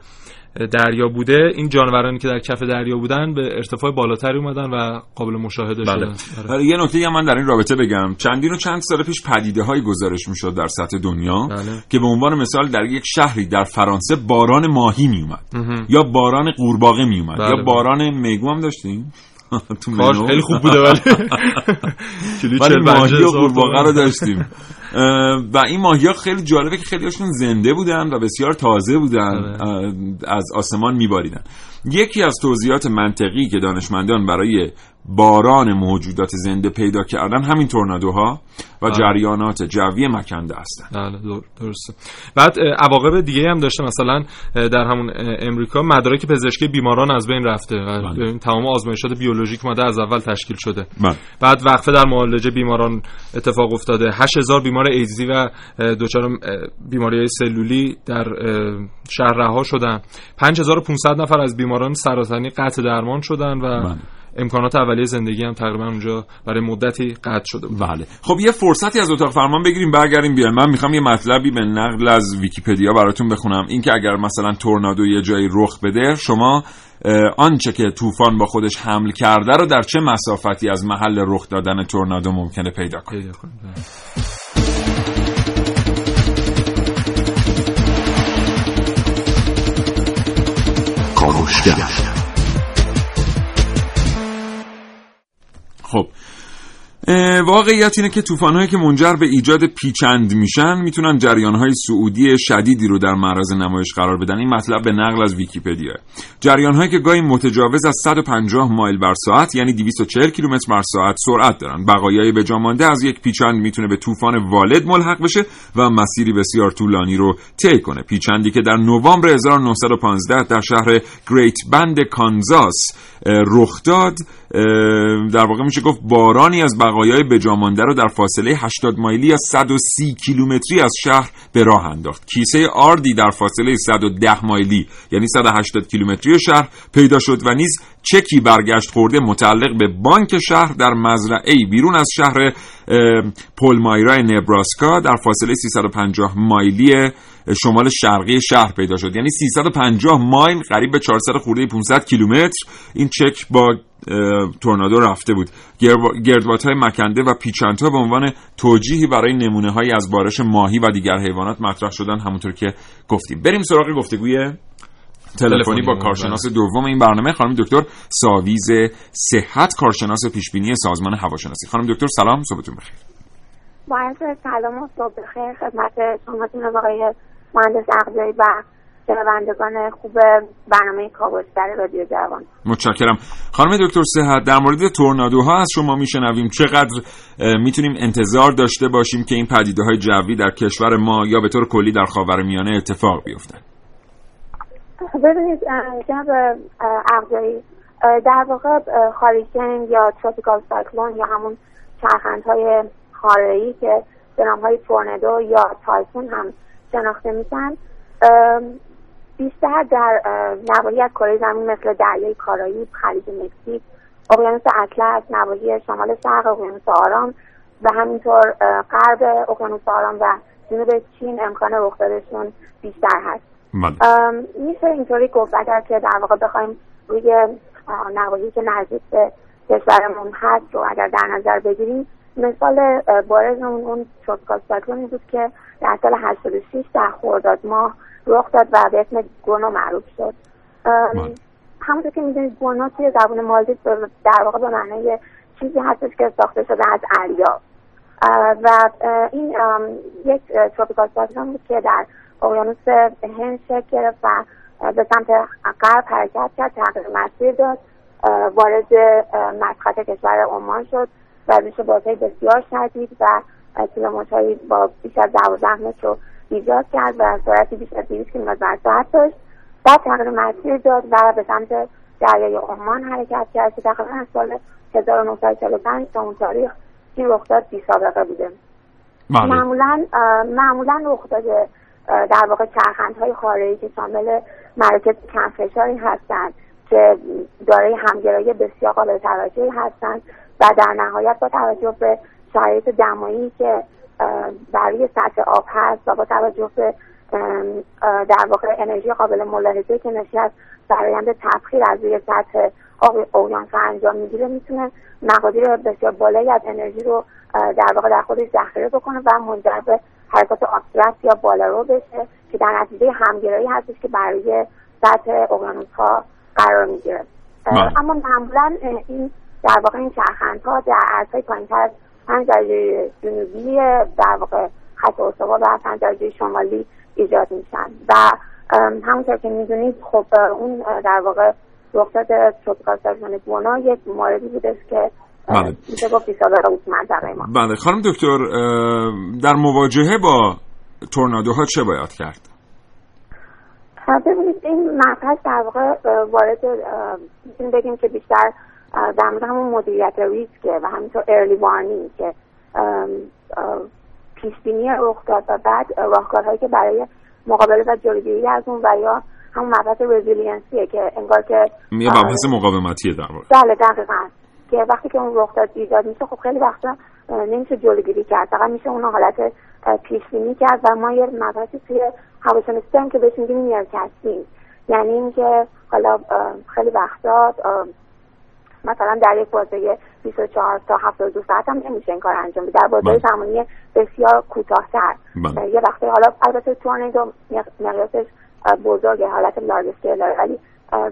دریا بوده این جانورانی که در کف دریا بودن به ارتفاع بالاتری اومدن و قابل مشاهده بله. شدن. آره، یه نکته هم من در این رابطه بگم چندین و چند سال پیش پدیده های گزارش می‌شد در سطح دنیا بله. که به عنوان مثال در یک شهری در فرانسه باران ماهی میومد مهم. یا باران قورباغه میومد بله، یا بله. باران میگو هم داشتیم تو. خیلی خوب بوده ولی کیلو ولی 45 ماهی و قورباغه رو. داشتیم و این ماهی ها خیلی جالبه که خیلیشون زنده بودن و بسیار تازه بودن. اه، از آسمان میباریدن. یکی از توضیحات منطقی که دانشمندان برای باران موجودات زنده پیدا کردن همین تورنادوها و بله. جریانات جوی مکنده هستند بله در- درسته بعد عواقب دیگه هم داشته مثلا در همون امریکا مدارک پزشکی بیماران از بین رفته و بله. این تمام آزمایشات بیولوژیک ماده از اول تشکیل شده بله. بعد وقفه در معالجه بیماران اتفاق افتاده 8000 بیمار ایدزی و دچار بیماری سلولی در شهر رها شدن 5500 نفر از بیماران سرطانی قطع درمان شدن و بله. امکانات اولیه زندگی هم تقریبا اونجا برای مدتی قطع شده بود. بله. خب یه فرصتی از اتاق فرمان بگیریم برگردیم بیایم. من می‌خوام یه مطلبی به نقل از ویکیپدیا براتون بخونم. اینکه اگر مثلا تورنادو یه جایی رخ بده شما آنچه که طوفان با خودش حمل کرده رو در چه مسافتی از محل رخ دادن تورنادو ممکنه پیدا کنید پیدا کنید خب واقعیت اینه که طوفان‌هایی که منجر به ایجاد پیچند میشن می‌تونن جریان‌های صعودی شدیدی رو در معرض نمایش قرار بدن. این مطلب به نقل از ویکیپدیا. جریان‌هایی که گاهی متجاوز از 150 مایل بر ساعت یعنی 240 کیلومتر بر ساعت سرعت دارن. بقایای به مانده از یک پیچند می‌تونه به طوفان والد ملحق بشه و مسیری بسیار طولانی رو طی کنه. پیچندی که در نوامبر 1915 در شهر گریت بند کانزاس رخ داد در واقع میشه گفت بارانی از بقایای بجامانده رو در فاصله 80 مایلی یا 130 کیلومتری از شهر به راه انداخت. کیسه آردی در فاصله 110 مایلی یعنی 180 کیلومتری شهر پیدا شد و نیز چکی برگشت خورده متعلق به بانک شهر در مزرعه بیرون از شهر اه، پولمایرا نبراسکا در فاصله 350 مایلی شمال شرقی شهر پیدا شد. یعنی 350 مایل قریب به 400 خورده 500 کیلومتر این چک با تورنادو رفته بود. گردبات های مکنده و پیچندها به عنوان توجیهی برای نمونه هایی از بارش ماهی و دیگر حیوانات مطرح شدن همونطور که گفتیم. بریم سراغ گفتگوی تلفنی با بله. کارشناس دوم این برنامه. خانم دکتر ساویز صحت کارشناس پیشبینی سازمان هواشناسی. خانم دکتر سلام صبحتون بخیر. با سلام و صبح بخیر. خدمت شما آقای مهندس اقجایی و شنوندگان خوب برنامه کاوشگر رادیو جوان. متشکرم. خانم دکتر صحت در مورد تورنادوها از شما میشنویم. چقدر می‌تونیم انتظار داشته باشیم که این پدیده های جوی در کشور ما یا به طور کلی در خاورمیانه اتفاق بیفتن ببینید جناب اه، در واقع اه، هاریکن یا تروپیکال سایکلون یا همون چرخندهای حاره‌ای که به نامهای تورنادو یا تایفون هم شناخته میشن. بیشتر در نواحی از کره زمین مثل دریای کارائیب خلیج مکزیک اقیانوس اطلس نواحی شمال شرق اقیانوس آرام و همینطور غرب اقیانوس آرام و جنوب چین امکان رخ دادشون بیشتر هست. ام، میشه اینطوری گفت اگر که در واقع بخوایم روی نواحی که نزدیک به کشورمون هست رو اگر در نظر بگیریم مثال بارز اون اون بود که در سال 86 در خرداد ماه رخ داد و به اسم گونو معروف شد. ام، همونطور که می‌دونید گونو توی زبان مالدیو به- در واقع به معنای چیزی هستش که ساخته شده از اریاب و این یک تروپیکال سایکلون بود که در اقیانوس هند شکل گرفت و به سمت غرب حرکت کرد تغییر مسیر داد. وارد مسقط کشور عمان شد و ریش بازهای بسیار شدید و کیلومترهایی با بیش از دوازده متر رو ایجاد کرد و سرعتی بیش از 200 کیلومتر بر ساعت داشت. بعد تغییر مسیر داد و به سمت دریای عمان حرکت کرد که تقریبا از سال 1945 تا اون تاریخ این رخداد بی سابقه بوده. بله. معمولا معمولا رخ داده اه، در واقع چرخندهای خارجی که شامل مراکز کمفشاری هستند که دارای همگرایی بسیار قابل توجهی هستند و در نهایت با توجه به شرایط دمایی که برای سطح آب هست و با توجه به در واقع انرژی قابل ملاحظه که ناشی از فرایند تبخیر از روی سطح آب اقیانوس انجام می‌گیره می‌تونه مقادیر بسیار بالایی از انرژی رو در واقع در خودش ذخیره بکنه و منجر به حرکات آبسترکت یا بالارو بشه که در نتیجه همگرایی هستش که برای سطح اقیانوس ها قرار می‌گیره بله. اما معمولا این در واقع این چرخندها در عرضهای پایینتر از پنج درجه جنوبی در واقع خط استوا و پنجره شمالی ایجاد میشن و همونطور که می‌دونید خب اون در واقع رخداد تروپیکال سایکلون بونا یک موردی بودش که بله. منطقه ما بله خانم دکتر در مواجهه با تورنادوها چه باید کرد؟ ببینید این مبحث در واقع وارد می‌تونیم بگیم که بیشتر در مورد همون مدیریت ریسکه و همینطور ارلی وارنینگ که پیشبینی رخداد و بعد راهکارهایی که برای مقابله و جلوگیری از اون و یا همون مبحث resiliency ه که انگار که یه مبحث مقاومتیه در واقع بله دقیقا. که وقتی که اون رخداد ایجاد میشه خب خیلی وقتا نمیشه جلوگیری کرد. فقط میشه اون حالت پیش بینی کرد و ما یه مبحثی توی هواشناسی هم که بهش میگیم nowcasting یعنی اینکه حالا خیلی وقتا مثلا در یک بازه 24 تا 72 ساعت هم نمیشه این کار انجام بده. در بازه زمانی بسیار کوتاهتر یه وقتی حالا البته tornado مقیاسش بزرگه حالت large scale ولی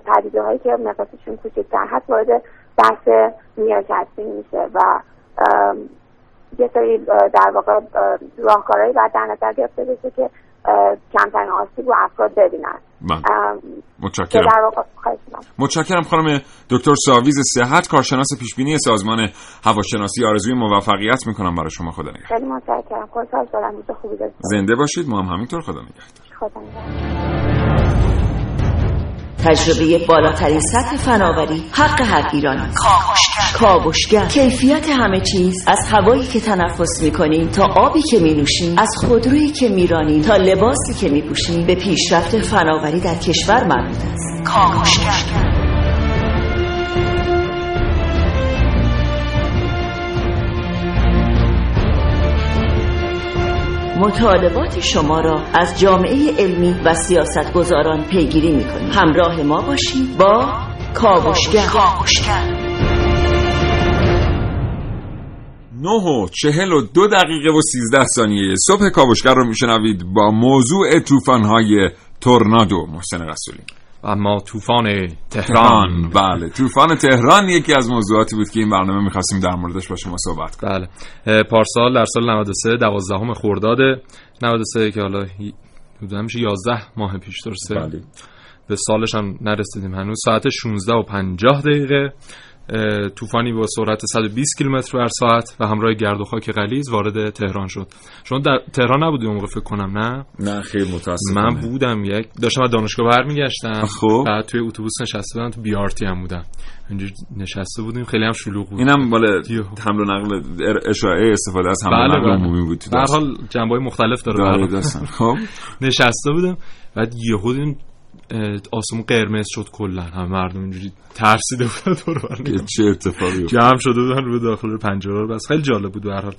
پدیده هایی که مقیاسشون کوچکتر هست وارد بحث nowcasting میشه و یه سری در واقع راهکارهایی باید در نظر گرفته بشه که کمترین آسیب و افراد ببینن. متشکرم. متشکرم خانم دکتر ساویز صحت کارشناس پیشبینی سازمان هواشناسی آرزوی موفقیت می‌کنم برای شما. خدا نگهدار. خیلی متشکرم. خوشحال شدم. خوبی زنده باشید. ما هم همینطور. خدا نگهدار. خدا نگهدار. تجربه بالاترین سطح فناوری حق هر ایرانی کاوشگر. کیفیت همه چیز. از هوایی که تنفس می‌کنیم تا آبی که مینوشیم از خودرویی که میرانیم تا لباسی که میپوشیم به پیشرفت فناوری در کشور مربوط است. کاوشگر. مطالبات شما را از جامعه علمی و سیاستگزاران پیگیری می‌کنیم. همراه ما باشید با کاوشگر. نه و چهل و دو دقیقه و سیزده ثانیه. صبح کاوشگر رو میشنوید با موضوع توفانهای تورنادو محسن رسولی. اما طوفان تهران. بله. طوفان تهران یکی از موضوعاتی بود که این برنامه می‌خواستیم در موردش با شما صحبت کنیم. بله. پارسال در سال 93 12 خرداد 93 که حالا میشه 11 ماه پیش درسته؟ بله. به سالش هم نرسیدیم هنوز. ساعت 16 و 50 دقیقه. طوفانی با سرعت 120 کیلومتر بر ساعت و همراه گرد و خاک غلیظ وارد تهران شد. شما در تهران نبودی اون موقع فکر کنم نه؟ نه خیلی متاسفم من بودم یک داشتم از دانشگاه برمیگشتم. خب. بعد توی اتوبوس نشسته بودم تو بی آر تی هم بودم. اینجا نشسته بودیم خیلی هم شلوغ بود. اینم مال حمل و نقل اشاعه استفاده از حمل و نقل عمومی بود. به هر حال جنبه‌های مختلف داره. خب. نشسته بودم بعد یهو آسمون قرمز شد کلا. همه مردم اینجوری ترسیده بودن دور چه اتفاقی جمع شده بودن رو داخل پنجره بس خیلی جالب بود به حال.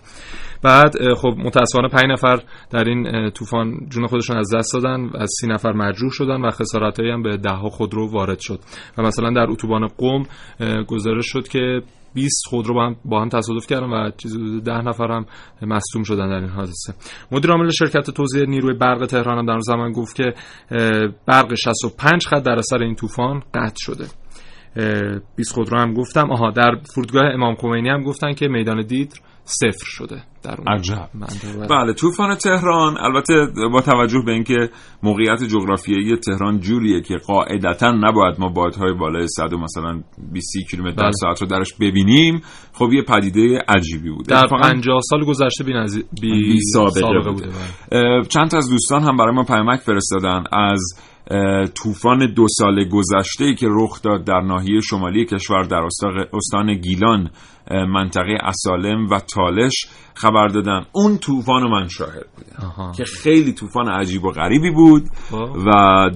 بعد خب متاسفانه 5 نفر در این طوفان جون خودشون از دست دادن از سی نفر مجروح شدن و خسارتایی هم به ده ها خودرو وارد شد. و مثلا در اتوبان قم گزارش شد که 20 خودرو با هم با هم تصادف کردن و چیز 10 نفر هم مصدوم شدن در این حادثه. مدیر عامل شرکت توزیع نیروی برق تهران هم در زمان گفت که برق 65 خط در اثر این طوفان قطع شده. 20 خودرو هم گفتم. آها در فرودگاه امام خمینی هم گفتن که میدان دیدر صفر شده در اون عجب. بله طوفان تهران البته با توجه به اینکه موقعیت جغرافیایی تهران جوریه که قاعدتا نباید ما بادهای بالای 100 مثلا 20 کیلومتر در ساعت رو درش ببینیم. خب یه پدیده عجیبی بوده. در 50 سال گذشته بی, نزی... بی... بی سابقه, سابقه بوده, بوده. چند تا از دوستان هم برای ما پیامک فرستادن. از طوفان دو سال گذشته که رخ داد در ناحیه شمالی کشور در استان گیلان منطقه اسالم و تالش خبر دادن اون طوفان من شاهد بودم که خیلی طوفان عجیب و غریبی بود و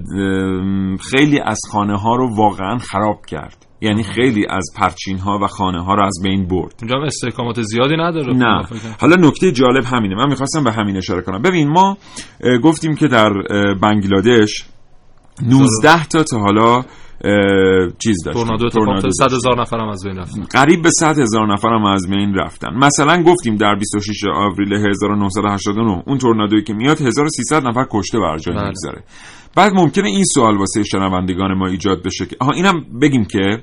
خیلی از خانه ها رو واقعا خراب کرد. یعنی خیلی از پرچین ها و خانه ها رو از بین برد. اونجا استحکامات زیادی نداره. نه. حالا نکته جالب همینه. من می‌خواستم به همین اشاره کنم. ببین ما گفتیم که در بنگلادش 19 تا تا حالا چیز داشت تورنادو تورنادو 100 هزار نفر هم از بین رفتن. قریب به 100 هزار نفر هم از بین رفتن. مثلا گفتیم در 26 آوریل 1989 اون تورنادویی که میاد 1300 نفر کشته بر جای بله. می‌گذاره بعد ممکنه این سوال واسه شنوندگان ما ایجاد بشه که آها اینم بگیم که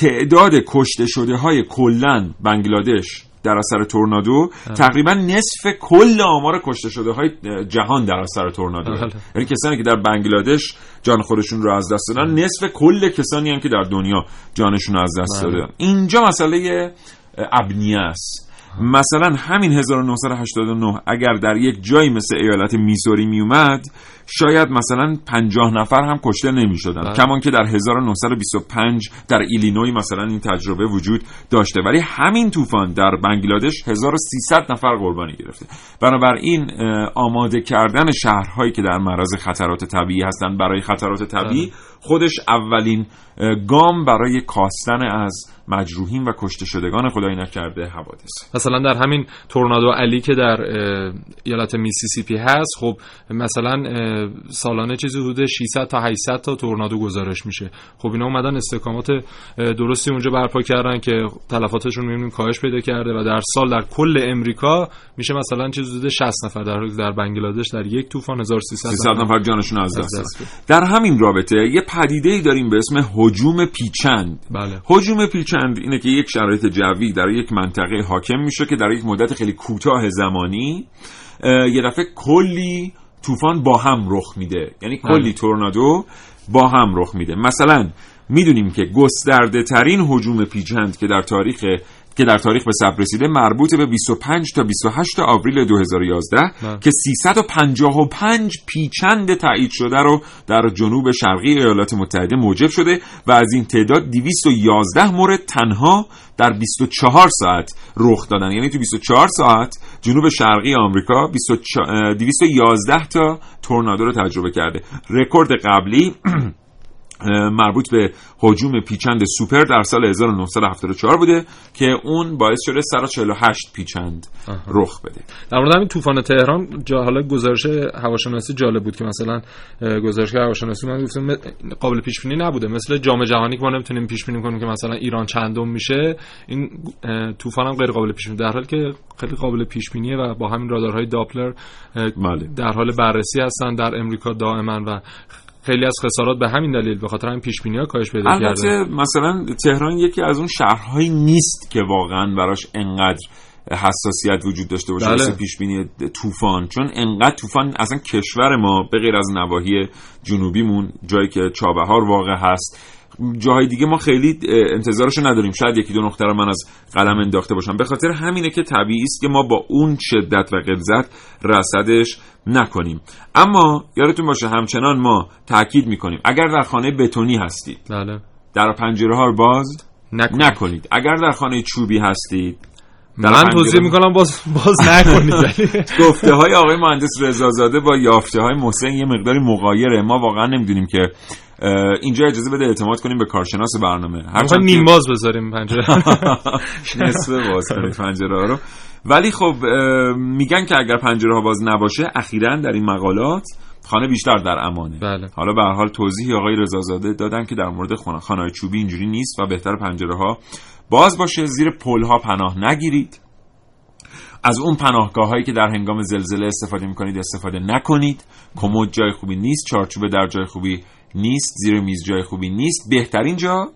تعداد کشته شده های کلا بنگلادش در اثر تورنادو تقریبا نصف کل آمار کشته شده های جهان در اثر تورنادو. بله. یعنی کسانی که در بنگلادش جان خودشون رو از دست دادن نصف کل کسانی هم که در دنیا جانشون رو از دست بله. دادن. اینجا مسئله ابنیه است. مثلا همین 1989 اگر در یک جایی مثل ایالت میزوری میومد شاید مثلا 50 نفر هم کشته نمی شدن بله. کمان که در 1925 در ایلینوی مثلا این تجربه وجود داشته. ولی همین طوفان در بنگلادش 1300 نفر قربانی گرفته. بنابراین آماده کردن شهرهایی که در معرض خطرات طبیعی هستند برای خطرات طبیعی خودش اولین گام برای کاستن از مجروحین و کشته شدگان خدای نکرده حوادث. مثلا در همین تورنادو علی که در ایالت میسیسیپی هست خب مثلا سالانه چیزی حدود 600 تا 800 تا تورنادو گزارش میشه. خب اینا اومدن استحکامات اه، درستی اونجا برپا کردن که تلفاتشون می‌بینیم کاهش پیدا کرده و در سال در کل امریکا میشه مثلا چیزی حدود 60 نفر در حالی در بنگلادش در یک طوفان 1300 300 نفر. جانشون از دست. در همین رابطه یه پدیده ای داریم به اسم هجوم پیچند. بله. هجوم پیچند اینه که یک شرایط جوی در یک منطقه حاکم میشه که در یک مدت خیلی کوتاه زمانی یه دفعه کلی طوفان با هم رخ میده یعنی کلی بله. تورنادو با هم رخ میده مثلا می‌دونیم که گسترده ترین هجوم پیچند که در تاریخ که در تاریخ به ثبت رسیده مربوط به 25 تا 28 آوریل 2011 بله. که 355 پیچند تایید شده رو در جنوب شرقی ایالات متحده موجب شده و از این تعداد 211 مورد تنها در 24 ساعت رخ دادن یعنی تو 24 ساعت جنوب شرقی آمریکا 24 اه، 211 تا تورنادو رو تجربه کرده رکورد قبلی مربوط به هجوم پیچند سوپر در سال 1974 بوده که اون باعث شده 148 پیچند رخ بده. در مورد همین طوفان تهران جا حالا گزارش هواشناسی جالب بود که مثلا اه، گزارشگر هواشناسی من گفتم قابل پیش بینی نبوده. مثل جام جهانی که ما نمی‌تونیم پیش بینی کنیم که مثلا ایران چندم میشه این طوفان هم غیر قابل پیش بینی در حالی که خیلی قابل پیش بینیه و با همین رادارهای داپلر بله. در حال بررسی هستن در امریکا دائما و خیلی از خسارات به همین دلیل به خاطر همین پیش بینی ها کاهش پیدا البته کرده مثلا تهران یکی از اون شهرهایی نیست که واقعا براش انقدر حساسیت وجود داشته باشه بله. پیش بینی طوفان چون انقدر طوفان اصلا کشور ما به غیر از نواحی جنوبیمون جایی که چابهار واقع هست جاهای دیگه ما خیلی انتظارشو نداریم. شاید یکی دو نقطه رو من از قلم انداخته باشم. به خاطر همینه که طبیعی است که ما با اون شدت و غلظت رصدش نکنیم. اما یادتون باشه همچنان ما تاکید می‌کنیم. اگر در خانه بتونی هستید. بله. در پنجره ها رو باز نکنید. نکنید. اگر در خانه چوبی هستید پنجره- توصیه می‌کنم باز باز نکنید گفته های آقای مهندس رضازاده با یافته های محسن یه مقداری مغایره. ما واقعا نمی‌دونیم که اینجا اجازه بده اعتماد کنیم به کارشناس برنامه. هرچند نیم باز بذاریم پنجره نصف باز کنید پنجره رو. ولی خب میگن که اگر پنجره ها باز نباشه اخیرا در این مقالات خانه بیشتر در امانه. بله. حالا به هر حال توضیحی آقای رضازاده دادن که در مورد خانه خانه چوبی اینجوری نیست و بهتر پنجره ها باز باشه زیر پل ها پناه نگیرید. از اون پناهگاه هایی که در هنگام زلزله استفاده می‌کنید استفاده نکنید. کمد جای خوبی نیست چارچوبه در جای خوبی نیست زیر میز جای خوبی نیست. بهترین جا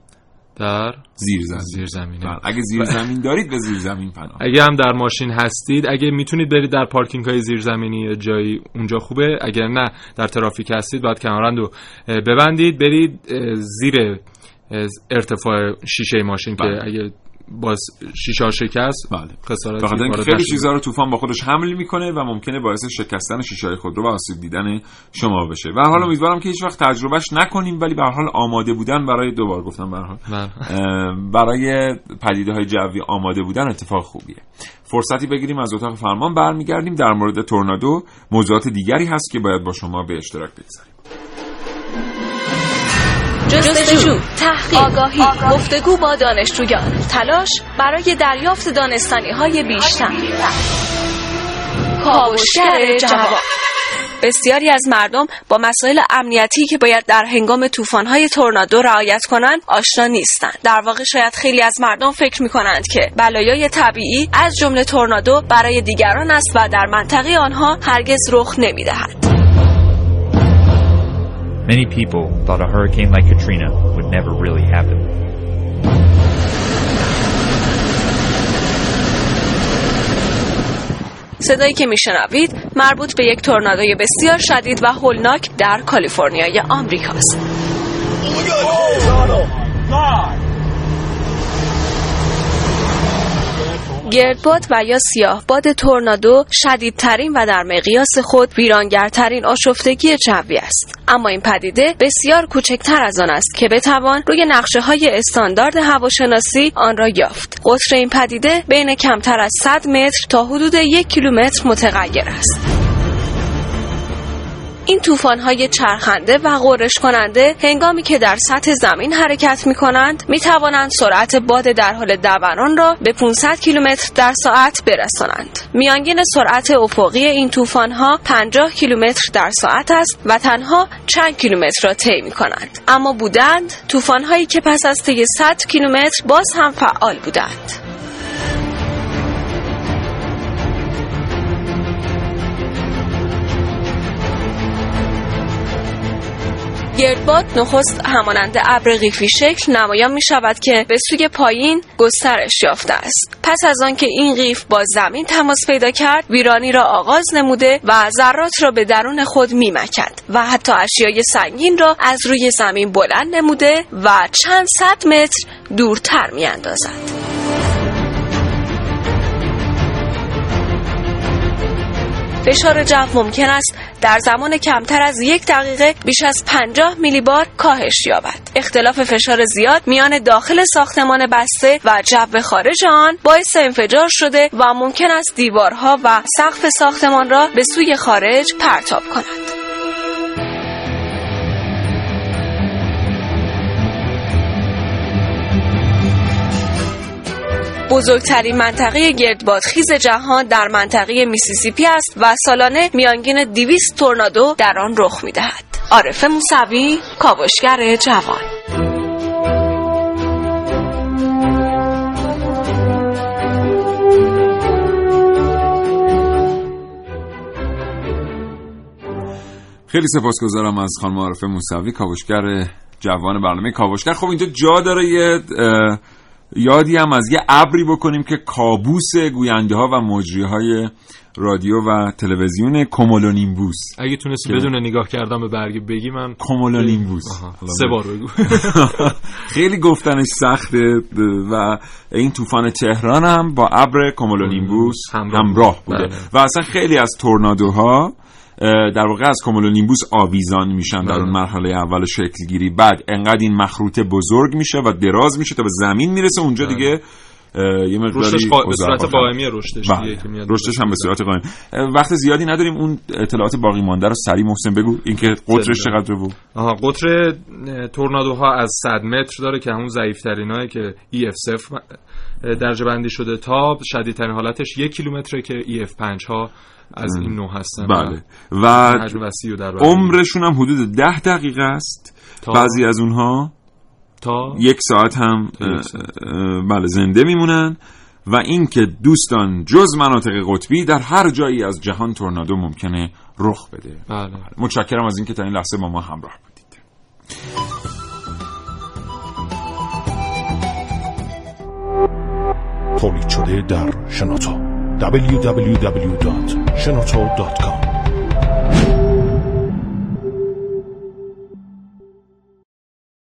در زیر زمین زیر زمینه بله، اگه زیر زمین دارید به زیر زمین پناه. اگه هم در ماشین هستید اگه می‌تونید برید در پارکینگ های زیرزمینی یا جایی اونجا خوبه. اگر نه در ترافیک هستید باید کمربند رو ببندید برید زیر ارتفاع شیشه ماشین بله. که اگه باز شیشه شکست بله. اینکه وارد خیلی. چیزا رو طوفان با خودش حمل می‌کنه و ممکنه باعث شکستن شیشه های خودرو و آسیب دیدن شما بشه. و حالا امیدوارم که هیچ وقت تجربهش نکنیم ولی به حال آماده بودن برای دوبار گفتم به حال. بله. برای پدیده های جوی آماده بودن اتفاق خوبیه. فرصتی بگیریم از اتاق فرمان برمیگردیم. در مورد تورنادو موضوعات دیگری هست که باید با شما به اشتراک بگذاریم. جستجو، تحقیق، آگاهی، گفتگو با دانشجویان، تلاش برای دریافت دانستانی های بیشتر. کاوشگر جواب بسیاری از مردم با مسائل امنیتی که باید در هنگام طوفان‌های تورنادو رعایت کنند آشنا نیستند. در واقع شاید خیلی از مردم فکر می‌کنند که بلایای طبیعی از جمله تورنادو برای دیگران است و در منطقه آنها هرگز رخ نمی‌دهد. Many people thought a hurricane like Katrina would never really happen. صدایی که میشنوید مربوط به یک تورنادوی بسیار شدید و هولناک در کالیفرنیای آمریکاست. گردباد و یا سیاه باد تورنادو شدیدترین و در مقیاس خود ویرانگرترین آشفتگی جوی است. اما این پدیده بسیار کوچکتر از آن است که بتوان روی نقشه های استاندارد هواشناسی آن را یافت. قطر این پدیده بین کمتر از 100 متر تا حدود یک کیلومتر متغیر است. این های چرخنده و غرش کننده هنگامی که در سطح زمین حرکت می کنند می توانند سرعت باد در حال دوران را به 500 کیلومتر در ساعت برسانند. میانگین سرعت افقی این ها 50 کیلومتر در ساعت است و تنها چند کیلومتر را طی می کنند. اما بودند هایی که پس از طی 100 کیلومتر باز هم فعال بودند. گردباد نخست همانند ابر قیفی شکل نمایان می شود که به سوی پایین گسترش یافته است پس از آنکه این قیف با زمین تماس پیدا کرد ویرانی را آغاز نموده و ذرات را به درون خود می مکد و حتی اشیای سنگین را از روی زمین بلند نموده و چند صد متر دورتر می اندازد. فشار جو ممکن است در زمان کمتر از یک دقیقه بیش از 50 میلی بار کاهش یابد. اختلاف فشار زیاد میان داخل ساختمان بسته و جو خارج آن باعث انفجار شده و ممکن است دیوارها و سقف ساختمان را به سوی خارج پرتاب کند. بزرگترین منطقه گردبادخیز جهان در منطقه میسیسیپی است و سالانه میانگین 200 تورنادو در آن رخ می‌دهد. عارف موسوی کاوشگر جوان خیلی سپاسگزارم از خانم عارف موسوی کاوشگر جوان برنامه کاوشگر خب اینجا جا داره یه یادی هم از یه ابری بکنیم که کابوس گوینده ها و مجری های رادیو و تلویزیون کومولونیمبوس اگه تونستی بدون نگاه کردم به برگ بگی من کومولونیمبوس سه بار بگو. خیلی گفتنش سخته و این طوفان تهران هم با ابر کومولونیمبوس همراه بوده. بله. و اصلا خیلی از تورنادوها در واقع از نیمبوس آویزان میشن در اون بله. مرحله اول شکل گیری بعد انقدر این مخروطه بزرگ میشه و دراز میشه تا به زمین می‌رسه. اونجا بله. دیگه یه مقداری به صورت قائمی رشدش بله. رشدش هم به صورت قائم. وقت زیادی نداریم. اون اطلاعات باقی مانده رو سریع محسن بگو. اینکه قطرش چقدر بود؟ آها قطر تورنادوها از 100 متر داره که همون ضعیف ترینایی که EF0 درجه بندی شده تا شدیدترین حالتش یک کیلومتره که EF5 ها از این نوع هستن. بله. و عمرشون هم حدود ده دقیقه است. بعضی از اونها تا یک ساعت هم بله زنده میمونن. و اینکه دوستان جز مناطق قطبی در هر جایی از جهان تورنادو ممکنه رخ بده. بله. متشکرم از اینکه تا این لحظه با ما همراه بودید. تولید شده در شنوتو www.shenoto.com